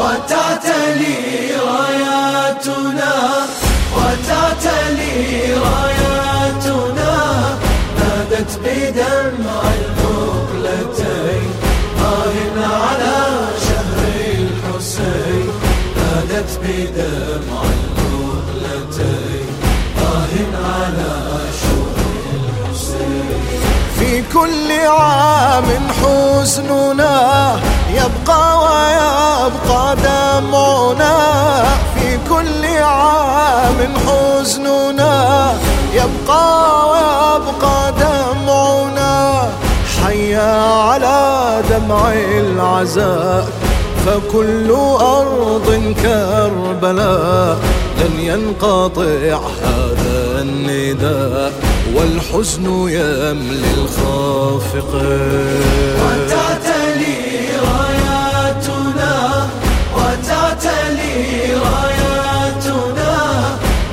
وتعتلي راياتنا وتعتلي راياتنا نادت بدمع المقلتين آه على شهر الحسين نادت بدمع في كل عام حزننا يبقى ويبقى دمعنا. في كل عام حزننا يبقى ويبقى دمعنا. حيا على دمع العزاء فكل أرض كربلاء لن ينقطع هذا النداء. والحزن يملي الخافقين وتعتلي راياتنا وتعتلي راياتنا.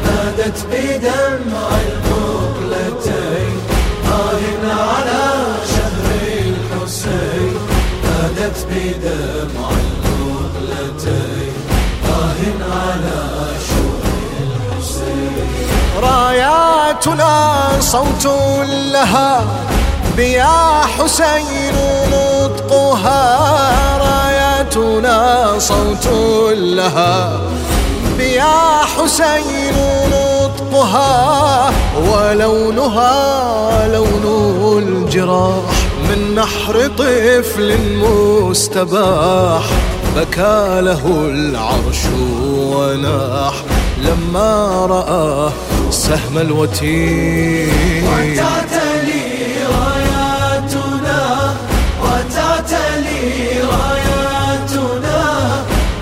نادت بدمع المقلتين آه على شهر الحسين. نادت بدمع المقلتين آه على راياتنا صوت لها بيا حسين نطقها راياتنا صوت لها بيا حسين نطقها ولونها لون الجراح من نحر طفل مستباح بكى له العرش وناح لما رآه سهم الوتين. وتعتلي راياتنا وتعتلي راياتنا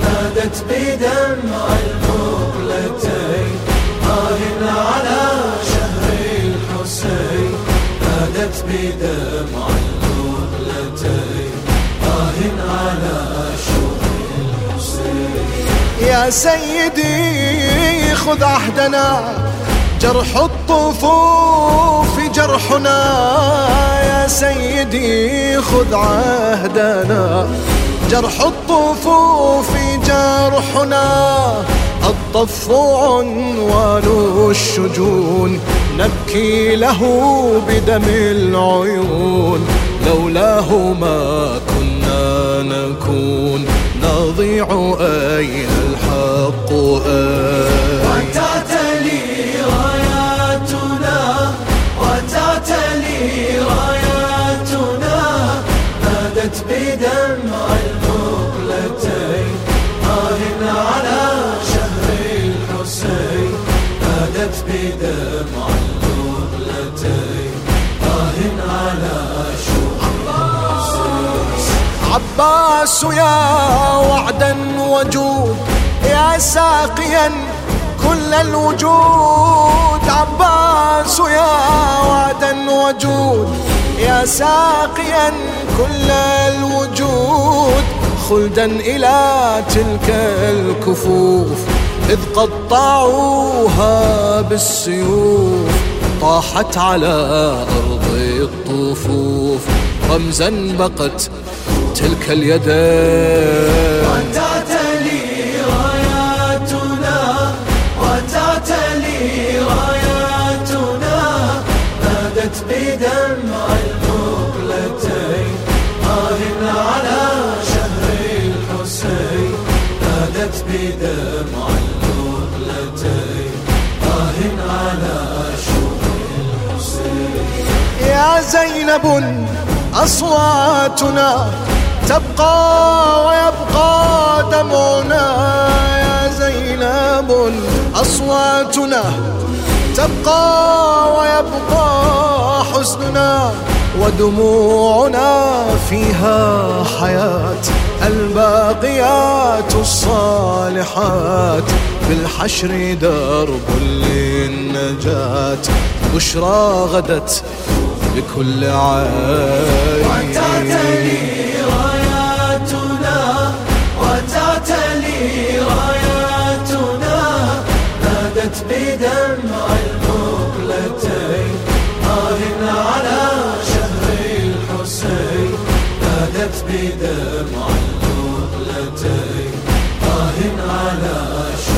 نادت بدمع المقلتين آه على شهر الحسين. نادت بدمع المقلتين آه على يا سيدي خذ عهدنا. جرح الطفوف جرحنا. يا سيدي خذ عهدنا. جرح الطفوف جرحنا. الطف عنوان الشجون. نبكي له بدم العيون. لولاه ما كنا نكون. نضيع أين الحق أين عباس يا وعدا وجود يا ساقيا كل الوجود. عباس يا وعدا وجود يا ساقيا كل الوجود. خلدا إلى تلك الكفوف إذ قطعوها بالسيوف. طاحت على أرض الطفوف رمزا بقت تلك اليدين. وتعتلي راياتنا وتعتلي راياتنا نادت بدمع المقلتين آه على شهر الحسين. نادت بدمع المقلتين آه على شهر الحسين. يا زينب أصواتنا تبقى ويبقى دمعنا يا زينب أصواتنا. تبقى ويبقى حزننا ودموعنا فيها حياة. الباقيات الصالحات. بالحشر درب للنجاة. بشرى غدت بكل عين. بدمع المقلتين آه على شهر الحسين نادت بدمع المقلتين آه على شهر